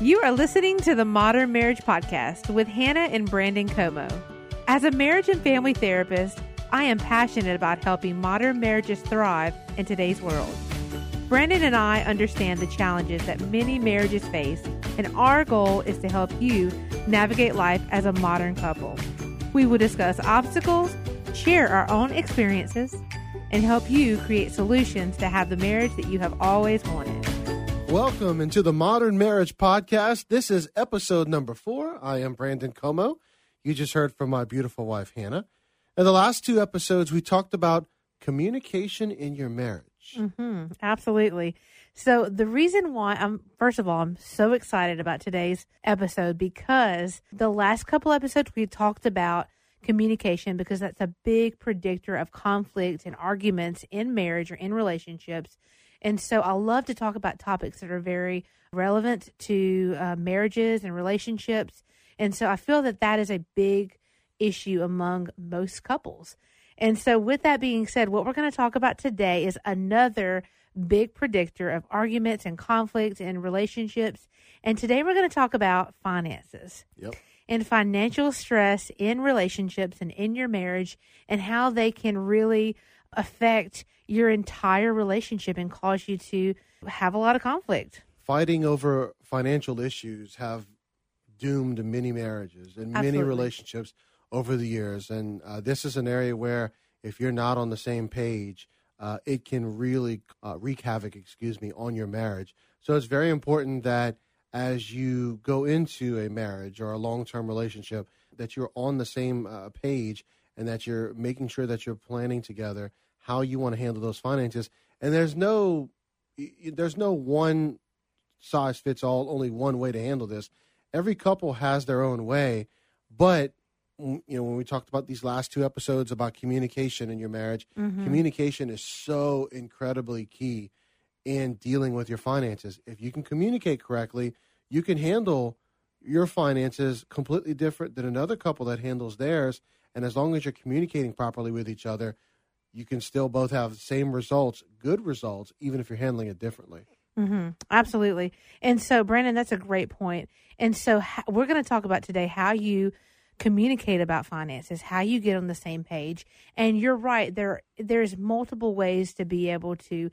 You are listening to the Modern Marriage Podcast with Hannah and Brandon Como. As a marriage and family therapist, I am passionate about helping modern marriages thrive in today's world. Brandon and I understand the challenges that many marriages face, and our goal is to help you navigate life as a modern couple. We will discuss obstacles, share our own experiences, and help you create solutions to have the marriage that you have always wanted. Welcome into the Modern Marriage Podcast. This is episode number four. I am Brandon Como. You just heard from my beautiful wife, Hannah. In the last two episodes, we talked about communication in your marriage. Mm-hmm, absolutely. So, the reason why I'm, first of all, I'm so excited about today's episode because the last couple episodes we talked about communication because that's a big predictor of conflict and arguments in marriage or in relationships. And so I love to talk about topics that are very relevant to uh, marriages and relationships. And so I feel that that is a big issue among most couples. And so, with that being said, what we're going to talk about today is another big predictor of arguments and conflicts in relationships. And today we're going to talk about finances. Yep. And financial stress in relationships and in your marriage, and how they can really affect your entire relationship and cause you to have a lot of conflict. Fighting over financial issues have doomed many marriages and many Absolutely. relationships over the years. And uh, this is an area where if you're not on the same page, uh, it can really uh, wreak havoc, excuse me, on your marriage. So it's very important that as you go into a marriage or a long term relationship, that you're on the same uh, page and that you're making sure that you're planning together how you want to handle those finances. And there's no there's no one size fits all, only one way to handle this. Every couple has their own way, but you know when we talked about these last two episodes about communication in your marriage, mm-hmm. communication is so incredibly key in dealing with your finances. If you can communicate correctly, you can handle your finances completely different than another couple that handles theirs. And as long as you're communicating properly with each other, you can still both have the same results, good results, even if you're handling it differently. Mm-hmm. Absolutely. And so, Brandon, that's a great point. And so, ha- we're going to talk about today how you communicate about finances, how you get on the same page. And you're right there. There's multiple ways to be able to,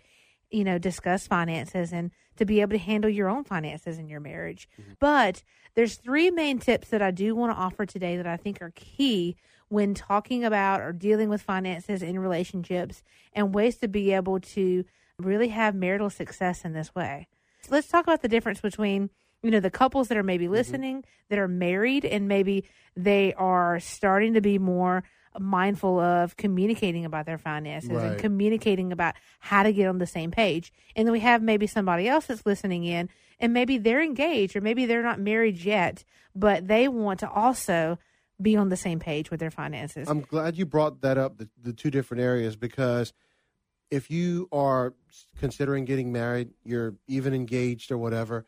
you know, discuss finances and to be able to handle your own finances in your marriage. But there's three main tips that I do want to offer today that I think are key when talking about or dealing with finances in relationships and ways to be able to really have marital success in this way. So let's talk about the difference between you know the couples that are maybe mm-hmm. listening that are married and maybe they are starting to be more mindful of communicating about their finances and communicating about how to get on the same page. And then we have maybe somebody else that's listening in and maybe they're engaged or maybe they're not married yet, but they want to also be on the same page with their finances. I'm glad you brought that up, the, the two different areas, because if you are considering getting married, you're even engaged or whatever,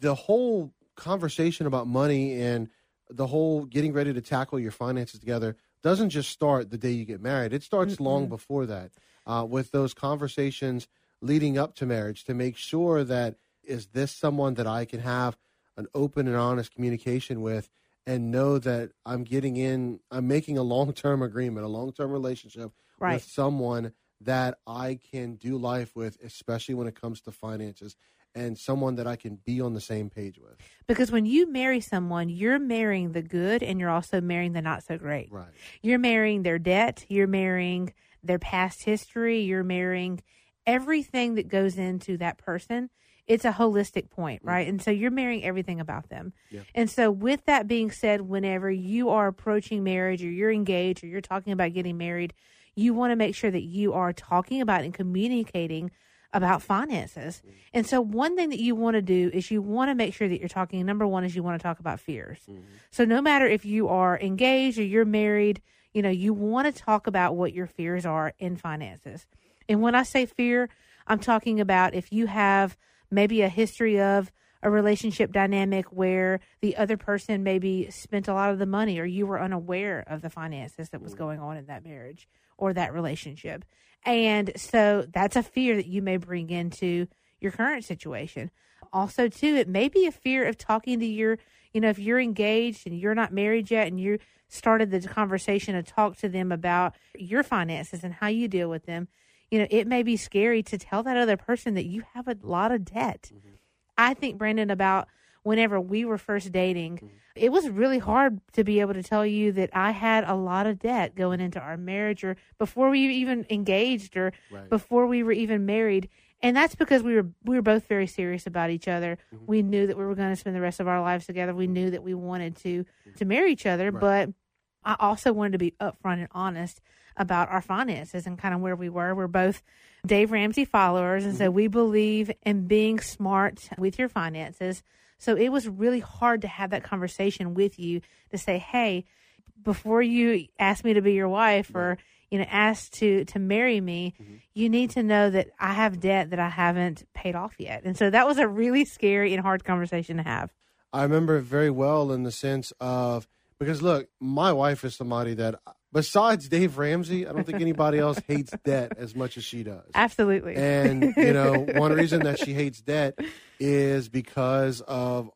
the whole conversation about money and the whole getting ready to tackle your finances together doesn't just start the day you get married. It starts long before that uh, with those conversations leading up to marriage to make sure that is this someone that I can have an open and honest communication with and know that I'm getting in, I'm making a long term agreement, a long term relationship Right. with someone that I can do life with, especially when it comes to finances, and someone that I can be on the same page with. Because when you marry someone, you're marrying the good and you're also marrying the not so great. Right. You're marrying their debt, you're marrying their past history, you're marrying everything that goes into that person. It's a holistic point, mm. right? And so you're marrying everything about them. Yeah. And so, with that being said, whenever you are approaching marriage or you're engaged or you're talking about getting married, you want to make sure that you are talking about and communicating about finances. Mm. And so, one thing that you want to do is you want to make sure that you're talking. Number one is you want to talk about fears. Mm-hmm. So, no matter if you are engaged or you're married, you know, you want to talk about what your fears are in finances. And when I say fear, I'm talking about if you have maybe a history of a relationship dynamic where the other person maybe spent a lot of the money or you were unaware of the finances that was mm-hmm. going on in that marriage or that relationship. And so that's a fear that you may bring into your current situation. also, too, it may be a fear of talking to your, you know, if you're engaged and you're not married yet and you started the conversation to talk to them about your finances and how you deal with them, you know, it may be scary to tell that other person that you have a lot of debt. Mm-hmm. I think, Brandon, about whenever we were first dating, mm-hmm. it was really hard to be able to tell you that I had a lot of debt going into our marriage or before we even engaged or right. before we were even married. And that's because we were we were both very serious about each other. Mm-hmm. We knew that we were going to spend the rest of our lives together. We knew that we wanted to to marry each other, right. but I also wanted to be upfront and honest about our finances and kind of where we were. We're both Dave Ramsey followers, and so we believe in being smart with your finances. So it was really hard to have that conversation with you to say, hey, before you ask me to be your wife or you know ask to to marry me mm-hmm. you need to know that i have debt that i haven't paid off yet and so that was a really scary and hard conversation to have i remember it very well in the sense of because look my wife is somebody that besides Dave Ramsey, I don't think anybody else hates debt as much as she does. Absolutely. And, you know, one reason that she hates debt is because of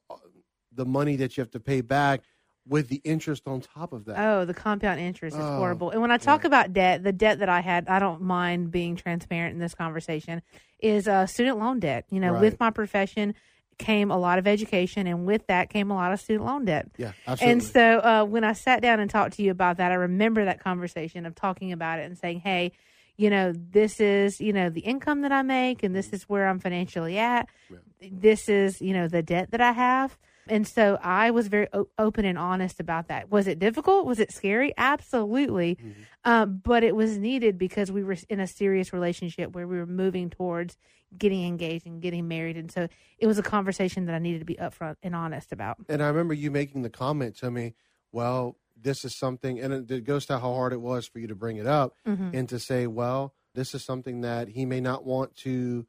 the money that you have to pay back with the interest on top of that. Oh, the compound interest is oh, horrible. And when I talk yeah. about debt, the debt that I had, I don't mind being transparent in this conversation, is uh, student loan debt. You know, right. with my profession, came a lot of education, and with that came a lot of student loan debt. Yeah, absolutely. And so uh, when I sat down and talked to you about that, I remember that conversation of talking about it and saying, "Hey, you know, this is you know the income that I make, and this is where I'm financially at. Yeah. This is you know the debt that I have." And so I was very o- open and honest about that. Was it difficult? Was it scary? Absolutely. Mm-hmm. Um, but it was needed because we were in a serious relationship where we were moving towards getting engaged and getting married. And so it was a conversation that I needed to be upfront and honest about. And I remember you making the comment to me, well, this is something, and it goes to how hard it was for you to bring it up mm-hmm. and to say, well, this is something that he may not want to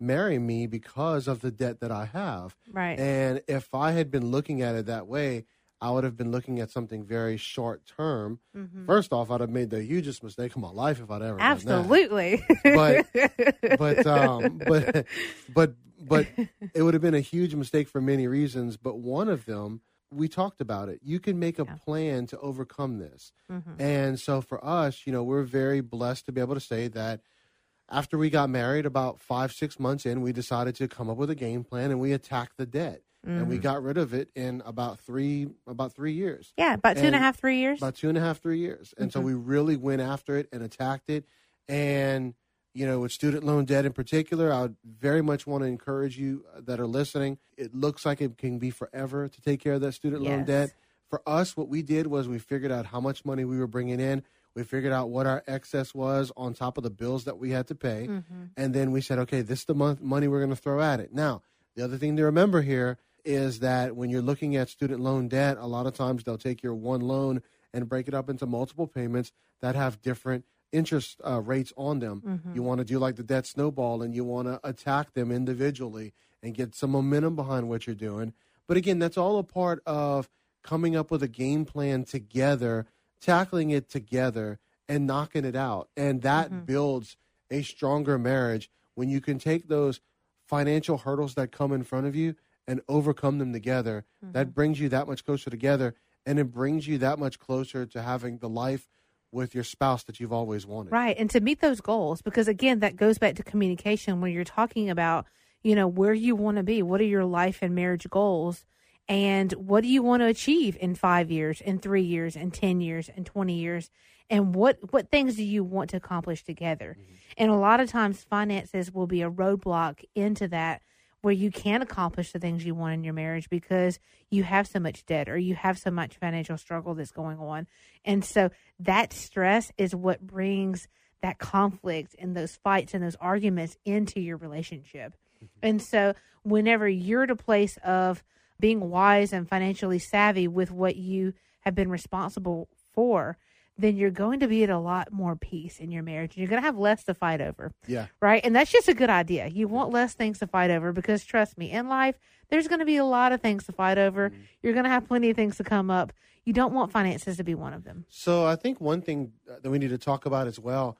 marry me because of the debt that I have. Right. And if I had been looking at it that way, I would have been looking at something very short term. Mm-hmm. First off, I'd have made the hugest mistake of my life if I'd ever absolutely. But but um, but but but it would have been a huge mistake for many reasons. But one of them, we talked about it. You can make a yeah. plan to overcome this, mm-hmm. and so for us, you know, we're very blessed to be able to say that after we got married, about five, six months in, we decided to come up with a game plan and we attacked the debt. Mm. And we mm. got rid of it in about three about three years. Yeah, about two and, and a half, three years. About two and a half, three years. And mm-hmm. so we really went after it and attacked it. And you know, with student loan debt in particular, I would very much want to encourage you that are listening. It looks like it can be forever to take care of that student yes. loan debt. For us, what we did was we figured out how much money we were bringing in. We figured out what our excess was on top of the bills that we had to pay. Mm-hmm. And then we said, okay, this is the month money we're going to throw at it. Now, the other thing to remember here is that when you're looking at student loan debt, a lot of times they'll take your one loan and break it up into multiple payments that have different interest uh, rates on them. Mm-hmm. You want to do like the debt snowball and you want to attack them individually and get some momentum behind what you're doing. But again, that's all a part of coming up with a game plan together tackling it together and knocking it out. And that mm-hmm. builds a stronger marriage when you can take those financial hurdles that come in front of you and overcome them together. Mm-hmm. That brings you that much closer together and it brings you that much closer to having the life with your spouse that you've always wanted. Right. And to meet those goals because again that goes back to communication when you're talking about, you know, where you want to be, what are your life and marriage goals? And what do you want to achieve in five years in three years in 10 years in 20 years and what what things do you want to accomplish together mm-hmm. and a lot of times finances will be a roadblock into that where you can't accomplish the things you want in your marriage because you have so much debt or you have so much financial struggle that's going on and so that stress is what brings that conflict and those fights and those arguments into your relationship mm-hmm. and so whenever you're at a place of being wise and financially savvy with what you have been responsible for, then you're going to be at a lot more peace in your marriage and you're going to have less to fight over. Yeah. Right. And that's just a good idea. You want less things to fight over because trust me, in life, there's going to be a lot of things to fight over. Mm-hmm. You're going to have plenty of things to come up. You don't want finances to be one of them. So I think one thing that we need to talk about as well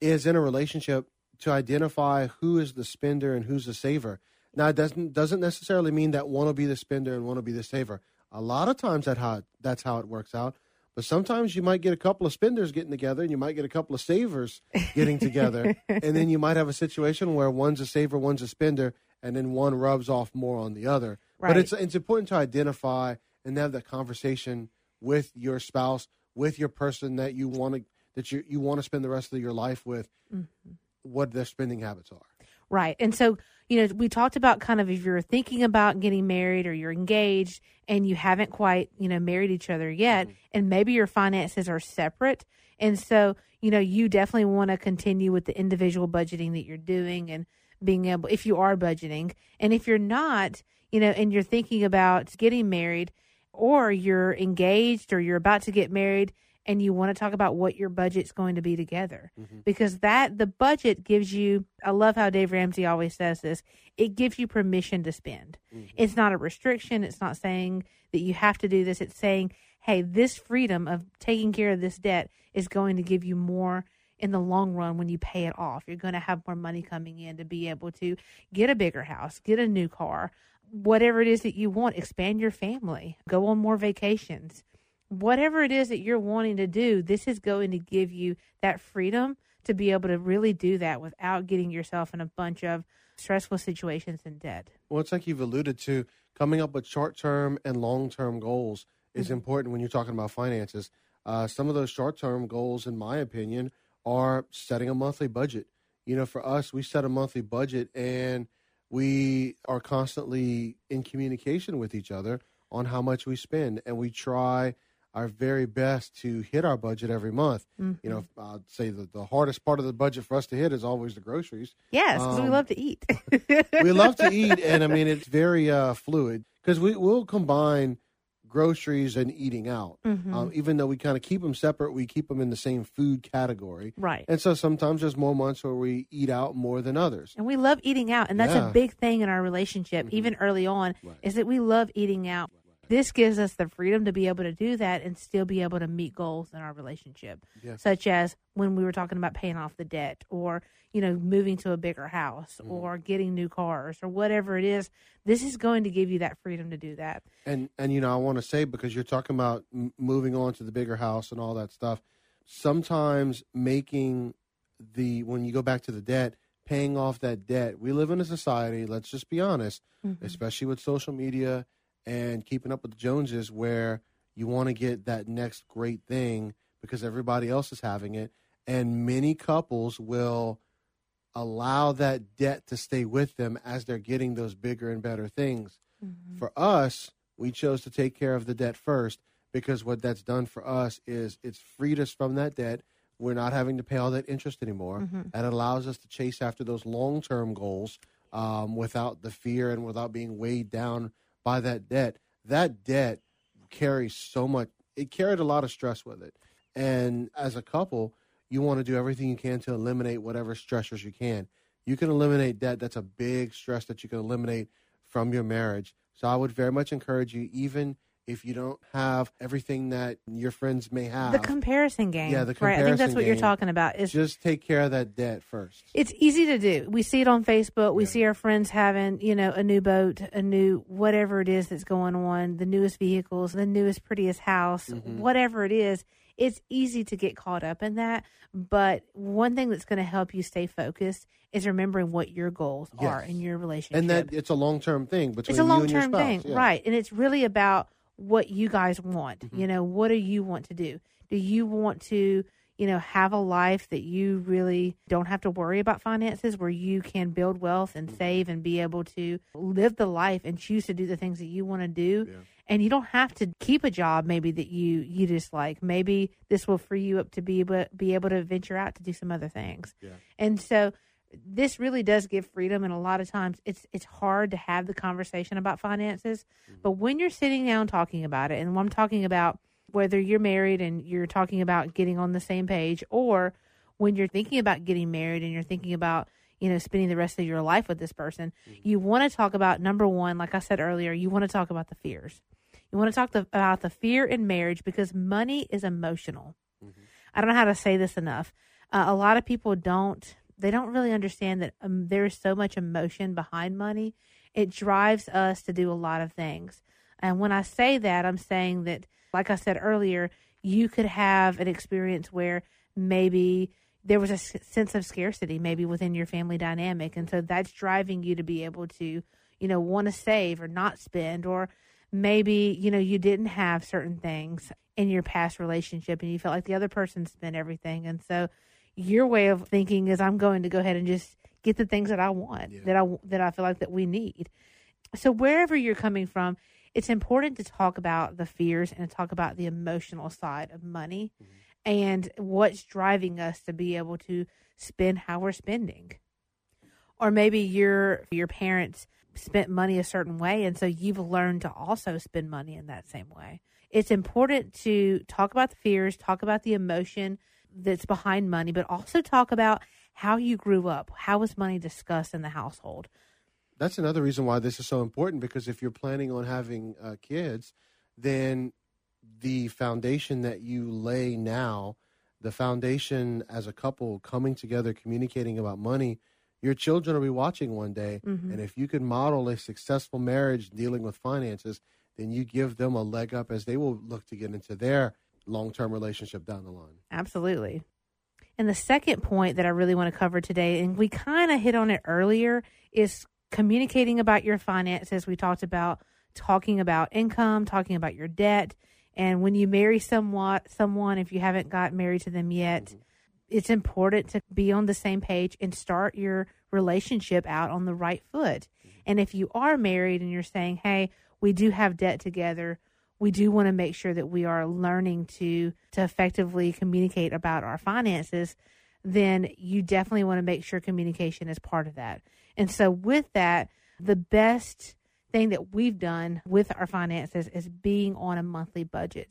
is in a relationship to identify who is the spender and who's the saver. Now, it doesn't doesn't necessarily mean that one will be the spender and one will be the saver. A lot of times that how that's how it works out. But sometimes you might get a couple of spenders getting together, and you might get a couple of savers getting together, and then you might have a situation where one's a saver, one's a spender, and then one rubs off more on the other. Right. But it's it's important to identify and have that conversation with your spouse, with your person that you want to that you you want to spend the rest of your life with, mm-hmm. what their spending habits are. Right. And so, you know, we talked about kind of if you're thinking about getting married or you're engaged and you haven't quite, you know, married each other yet, mm-hmm. and maybe your finances are separate. And so, you know, you definitely want to continue with the individual budgeting that you're doing and being able, if you are budgeting. And if you're not, you know, and you're thinking about getting married or you're engaged or you're about to get married and you want to talk about what your budget's going to be together. Mm-hmm. Because that the budget gives you i love how dave ramsey always says this it gives you permission to spend. Mm-hmm. It's not a restriction. It's not saying that you have to do this. It's saying hey this freedom of taking care of this debt is going to give you more in the long run when you pay it off. You're going to have more money coming in to be able to get a bigger house get a new car whatever it is that you want. Expand your family. Go on more vacations whatever it is that you're wanting to do, this is going to give you that freedom to be able to really do that without getting yourself in a bunch of stressful situations and debt. Well, it's like you've alluded to coming up with short term and long term goals is important when you're talking about finances. Uh, some of those short term goals, in my opinion, are setting a monthly budget. You know, for us, we set a monthly budget and we are constantly in communication with each other on how much we spend, and we try our very best to hit our budget every month. You know, I'd say that the hardest part of the budget for us to hit is always the groceries. Yes, because we Um, love to eat. we love to eat, and I mean it's very uh, fluid because we will combine groceries and eating out. Mm-hmm. Um, even though we kind of keep them separate, we keep them in the same food category. right. And so sometimes there's more months where we eat out more than others. And we love eating out. And that's Yeah. a big thing in our relationship, Mhm. even early on, Right. is that we love eating out. This gives us the freedom to be able to do that and still be able to meet goals in our relationship, Yes. such as when we were talking about paying off the debt or, you know, moving to a bigger house Mhm. or getting new cars or whatever it is. This is going to give you that freedom to do that. And and you know I want to say because you're talking about m- moving on to the bigger house and all that stuff. Sometimes making the when you go back to the debt, paying off that debt. We live in a society. Let's just be honest, Mhm. especially with social media and keeping up with the Joneses, where you want to get that next great thing because everybody else is having it, and many couples will allow that debt to stay with them as they're getting those bigger and better things. Mhm. For us, we chose to take care of the debt first because what that's done for us is it's freed us from that debt. We're not having to pay all that interest anymore. Mhm. And it allows us to chase after those long term goals um, without the fear and without being weighed down by that debt. That debt carries so much, it carried a lot of stress with it. And as a couple, you want to do everything you can to eliminate whatever stressors you can. You can eliminate debt. That's a big stress that you can eliminate from your marriage. So I would very much encourage you, even if you don't have everything that your friends may have, The comparison game. Yeah, the comparison Right. I think that's what you're game. talking about. Is just take care of that debt first. It's easy to do. We see it on Facebook. We see our friends having, you know, a new boat, a new whatever it is that's going on, the newest vehicles, the newest, prettiest house, Mhm. whatever it is. It's easy to get caught up in that. But one thing that's going to help you stay focused is remembering what your goals are in your relationship. And that it's a long term thing between it's a you long and your term spouse. thing, Yeah. right? And it's really about what you guys want. Mhm. You know, what do you want to do? Do you want to, you know, have a life that you really don't have to worry about finances, where you can build wealth and Mhm. save and be able to live the life and choose to do the things that you want to do? Yeah. And you don't have to keep a job maybe that you you dislike. Maybe this will free you up to be able be able to venture out to do some other things. Yeah. And so this really does give freedom and a lot of times it's it's hard to have the conversation about finances. But when you're sitting down talking about it and i'm talking about whether you're married and you're talking about getting on the same page or when you're thinking about getting married and you're thinking about you know spending the rest of your life with this person you want to talk about number one like i said earlier you want to talk about the fears. You want to talk the, about the fear in marriage because money is emotional. Mhm. i don't know how to say this enough. Uh, a lot of people don't they don't really understand that um, there is so much emotion behind money. It drives us to do a lot of things. And when I say that, I'm saying that, like I said earlier, you could have an experience where maybe there was a sense of scarcity, maybe within your family dynamic. And so that's driving you to be able to, you know, want to save or not spend, or maybe, you know, you didn't have certain things in your past relationship and you felt like the other person spent everything. And so your way of thinking is I'm going to go ahead and just get the things that I want, Yeah. that I that I feel like that we need. So wherever you're coming from, it's important to talk about the fears and to talk about the emotional side of money mm-hmm. and what's driving us to be able to spend how we're spending. Or maybe your your parents spent money a certain way and so you've learned to also spend money in that same way. It's important to talk about the fears, talk about the emotion that's behind money, but also talk about how you grew up. How was money discussed in the household? That's another reason why this is so important because if you're planning on having uh, kids, then the foundation that you lay now, the foundation as a couple coming together, communicating about money, your children will be watching one day. Mhm. And if you can model a successful marriage dealing with finances, then you give them a leg up as they will look to get into their long term relationship down the line. Absolutely. And the second point that I really want to cover today, and we kind of hit on it earlier, is communicating about your finances. We talked about talking about income, talking about your debt. And when you marry somewhat someone, if you haven't got married to them yet, mm-hmm. it's important to be on the same page and start your relationship out on the right foot. Mm-hmm. And if you are married and you're saying, "Hey, we do have debt together," we do want to make sure that we are learning to to effectively communicate about our finances, then you definitely want to make sure communication is part of that. And so with that, the best thing that we've done with our finances is being on a monthly budget.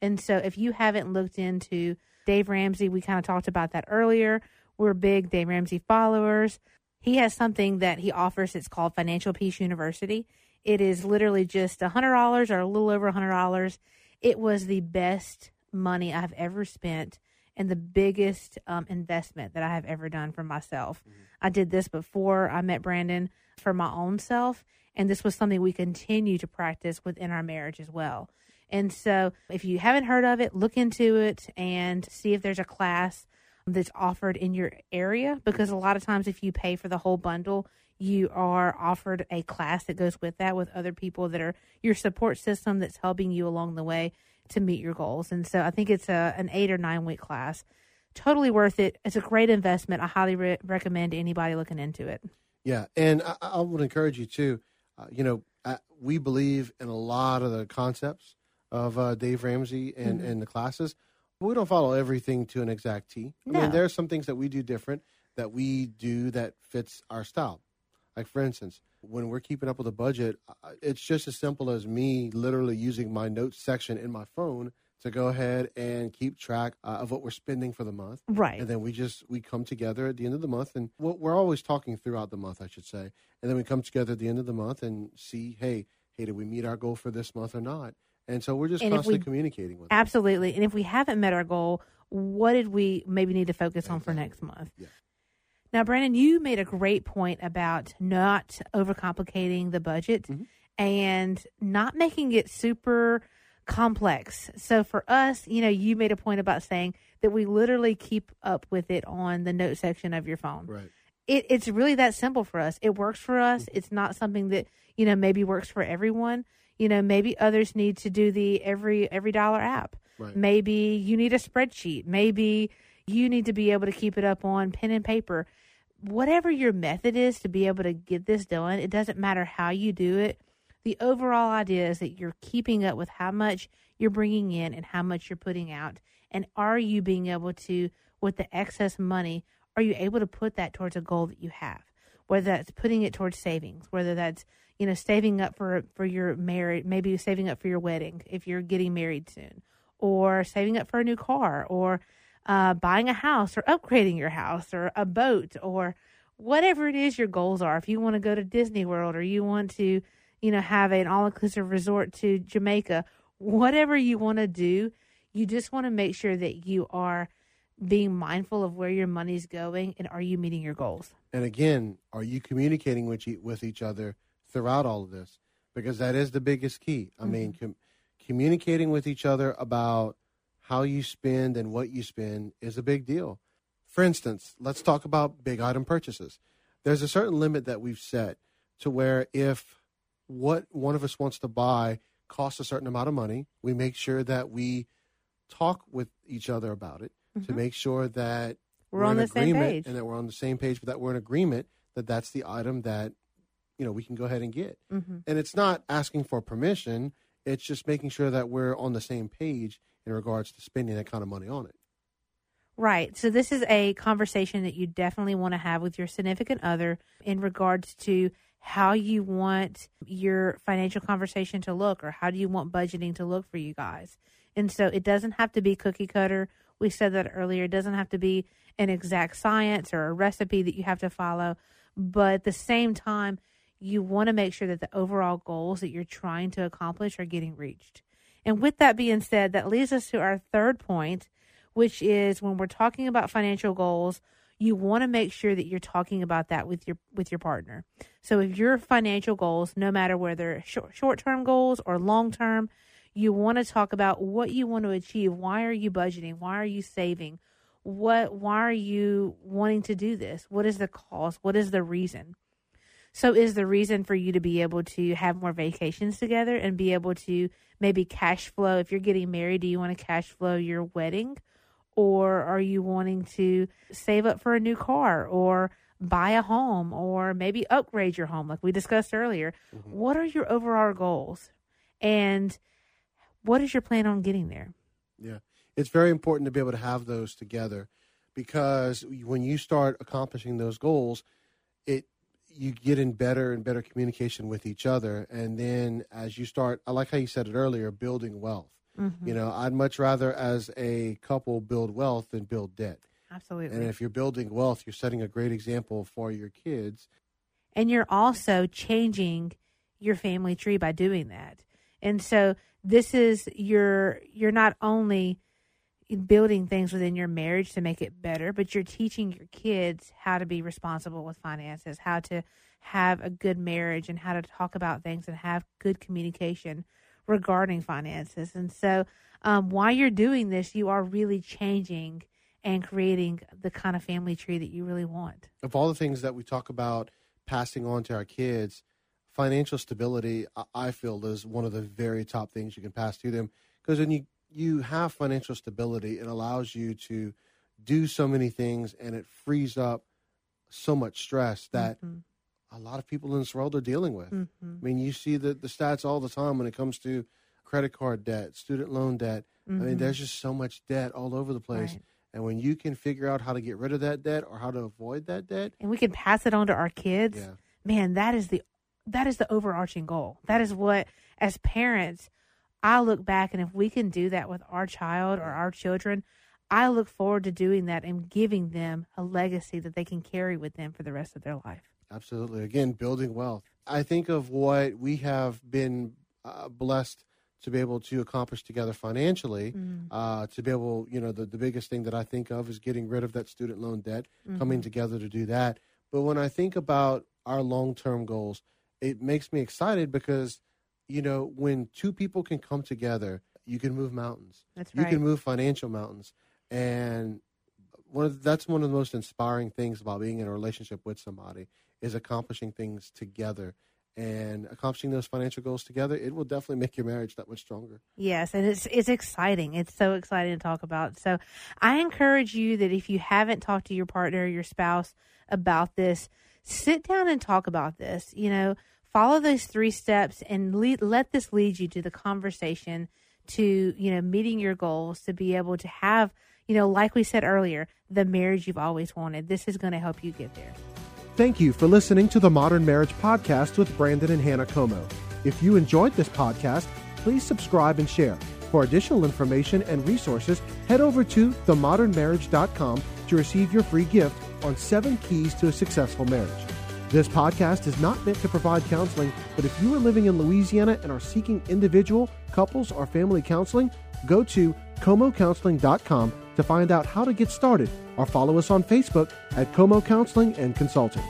And so if you haven't looked into Dave Ramsey, we kind of talked about that earlier. We're big Dave Ramsey followers. He has something that he offers. It's called Financial Peace University. It is literally just a hundred dollars or a little over a hundred dollars. It was the best money I've ever spent and the biggest um, investment that I have ever done for myself. I did this before I met Brandon for my own self, and this was something we continue to practice within our marriage as well. And so, if you haven't heard of it, look into it and see if there's a class that's offered in your area because a lot of times if you pay for the whole bundle you are offered a class that goes with that with other people that are your support system that's helping you along the way to meet your goals and so i think it's a an eight or nine week class totally worth it it's a great investment i highly re- recommend anybody looking into it Yeah, and I, I would encourage you too. Uh, you know, uh, we believe in a lot of the concepts of uh, Dave Ramsey and, Mhm. and the classes. But we don't follow everything to an exact T. I No. mean, there are some things that we do different that we do that fits our style. Like for instance, when we're keeping up with a budget, it's just as simple as me literally using my notes section in my phone to go ahead and keep track uh, of what we're spending for the month right and then we just we come together at the end of the month and we're we're always talking throughout the month i should say and then we come together at the end of the month and see hey hey did we meet our goal for this month or not and so we're just And constantly we- communicating with them. Absolutely. And if we haven't met our goal, what did we maybe need to focus on for next month? Yeah. Now, Brandon, you made a great point about not overcomplicating the budget Mhm. and not making it super complex. So for us, you know, you made a point about saying that we literally keep up with it on the note section of your phone right it, it's really that simple for us. It works for us. It's not something that you know maybe works for everyone. You know, maybe others need to do the every EveryDollar app. right Maybe you need a spreadsheet. Maybe you need to be able to keep it up on pen and paper. Whatever your method is to be able to get this done, it doesn't matter how you do it. The overall idea is that you're keeping up with how much you're bringing in and how much you're putting out. And are you being able to, with the excess money, are you able to put that towards a goal that you have? Whether that's putting it towards savings, whether that's you know saving up for for your marriage, maybe saving up for your wedding if you're getting married soon, or saving up for a new car, or uh, buying a house, or upgrading your house, or a boat, or whatever it is your goals are. If you want to go to Disney World, or you want to, you know, have an all inclusive resort to Jamaica, whatever you want to do, you just want to make sure that you are being mindful of where your money's going and are you meeting your goals? And again, are you communicating with e- with each other throughout all of this? Because that is the biggest key. I mean, com- communicating with each other about how you spend and what you spend is a big deal. For instance, let's talk about big item purchases. There's a certain limit that we've set to where if what one of us wants to buy costs a certain amount of money, we make sure that we talk with each other about it to make sure that We're on in the same agreement page. and that we're on the same page, but that we're in agreement that that's the item that you know we can go ahead and get. Mm-hmm. And it's not asking for permission; it's just making sure that we're on the same page in regards to spending that kind of money on it. Right. So this is a conversation that you definitely want to have with your significant other in regards to how you want your financial conversation to look or how do you want budgeting to look for you guys. And so it doesn't have to be cookie cutter. We said that earlier. It doesn't have to be an exact science or a recipe that you have to follow. But at the same time, you want to make sure that the overall goals that you're trying to accomplish are getting reached. And with that being said, that leads us to our third point, which is when we're talking about financial goals, you want to make sure that you're talking about that with your with your partner. So if your financial goals, no matter whether short short term goals or long term, you want to talk about what you want to achieve. Why are you budgeting? Why are you saving? What why are you wanting to do this? What is the cause? What is the reason? So is the reason for you to be able to have more vacations together and be able to maybe cash flow if you're getting married, do you want to cash flow your wedding or are you wanting to save up for a new car or buy a home or maybe upgrade your home like we discussed earlier? Mm-hmm. What are your overall goals? And what is your plan on getting there? Yeah, it's very important to be able to have those together because when you start accomplishing those goals, it you get in better and better communication with each other, and then as you start, I like how you said it earlier, building wealth. Mm-hmm. You know, I'd much rather as a couple build wealth than build debt. Absolutely. And if you're building wealth, you're setting a great example for your kids. and you're also changing your family tree by doing that. And so this is your you're not only building things within your marriage to make it better, but you're teaching your kids how to be responsible with finances, how to have a good marriage and how to talk about things and have good communication regarding finances. And so um, while you're doing this, you are really changing and creating the kind of family tree that you really want. of all the things that we talk about passing on to our kids, financial stability, I- I feel, is one of the very top things you can pass to them. Because when you, you have financial stability, it allows you to do so many things and it frees up so much stress that mm-hmm. a lot of people in this world are dealing with. Mm-hmm. I mean, you see the, the stats all the time when it comes to credit card debt, student loan debt. I mean, mm-hmm. there's just so much debt all over the place. Right. And when you can figure out how to get rid of that debt or how to avoid that debt, and we can pass it on to our kids Yeah. man that is the that is the overarching goal that is what as parents i look back and if we can do that with our child or our children i look forward to doing that and giving them a legacy that they can carry with them for the rest of their life Absolutely. Again, building wealth. I think of what we have been uh, blessed to be able to accomplish together financially. Uh, to be able, you know, the, the biggest thing that I think of is getting rid of that student loan debt, coming together to do that. But when I think about our long term goals, it makes me excited because, you know, when two people can come together, you can move mountains. That's right. you can move financial mountains. And one of that's one of the most inspiring things about being in a relationship with somebody is accomplishing things together and accomplishing those financial goals together it will definitely make your marriage that much stronger Yes, and it's it's exciting. It's so exciting to talk about. So, I encourage you that if you haven't talked to your partner or your spouse about this, sit down and talk about this. You know, follow those three steps and lead, let this lead you to the conversation to you know meeting your goals to be able to have you know like we said earlier the marriage you've always wanted. This is going to help you get there. Thank you for listening to the Modern Marriage Podcast with Brandon and Hannah Como. If you enjoyed this podcast, please subscribe and share. For additional information and resources, head over to themodernmarriage.com to receive your free gift on seven keys to a successful marriage. This podcast is not meant to provide counseling, but if you are living in Louisiana and are seeking individual, couples, or family counseling, go to comocounseling.com to find out how to get started or follow us on Facebook at Como Counseling and Consulting.